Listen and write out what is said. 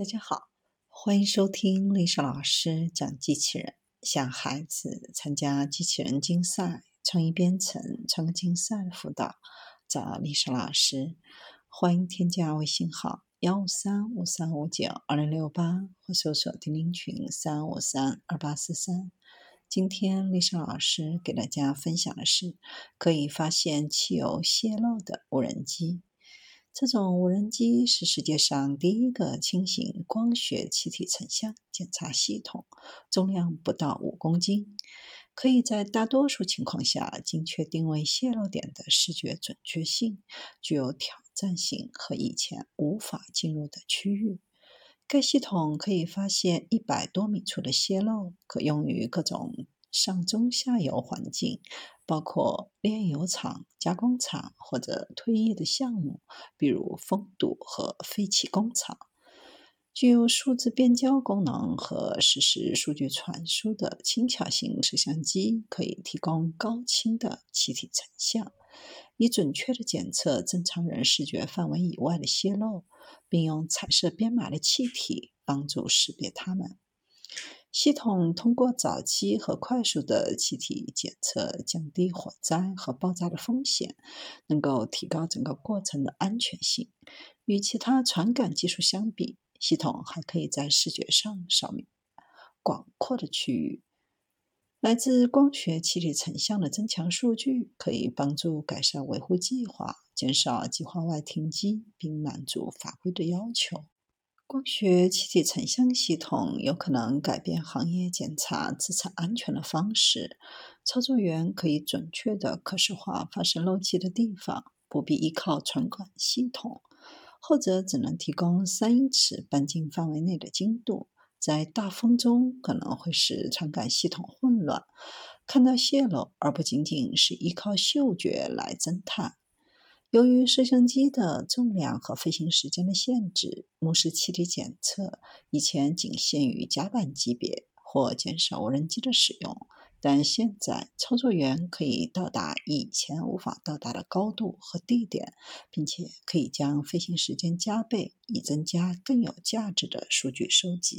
大家好，欢迎收听丽莎老师讲机器人。想孩子参加机器人竞赛、创意编程、创客竞赛辅导，找丽莎老师。欢迎添加微信号幺五三五三五九二零六八，或搜索钉钉群三五三二八四三。今天丽莎老师给大家分享的是可以发现汽油泄漏的无人机。这种无人机是世界上第一个轻型光学气体成像检查系统，重量不到五公斤，可以在大多数情况下精确定位泄漏点的视觉准确性，具有挑战性和以前无法进入的区域。该系统可以发现一百多米处的泄漏，可用于各种。上中下游环境包括炼油厂、加工厂或者退役的项目，比如封堵和废弃工厂。具有数字变焦功能和实时数据传输的轻巧型摄像机，可以提供高清的气体成像，以准确地检测正常人视觉范围以外的泄漏，并用彩色编码的气体帮助识别它们。系统通过早期和快速的气体检测，降低火灾和爆炸的风险，能够提高整个过程的安全性。与其他传感技术相比，系统还可以在视觉上扫描广阔的区域。来自光学气体成像的增强数据，可以帮助改善维护计划，减少计划外停机，并满足法规的要求。光学气体成像系统有可能改变行业检查资产安全的方式。操作员可以准确地可视化发生漏气的地方，不必依靠传感系统，后者只能提供三英尺半径范围内的精度，在大风中可能会使传感系统混乱，看到泄漏，而不仅仅是依靠嗅觉来侦探。由于摄像机的重量和飞行时间的限制，目视气体检测以前仅限于甲板级别，或减少无人机的使用。但现在，操作员可以到达以前无法到达的高度和地点，并且可以将飞行时间加倍，以增加更有价值的数据收集。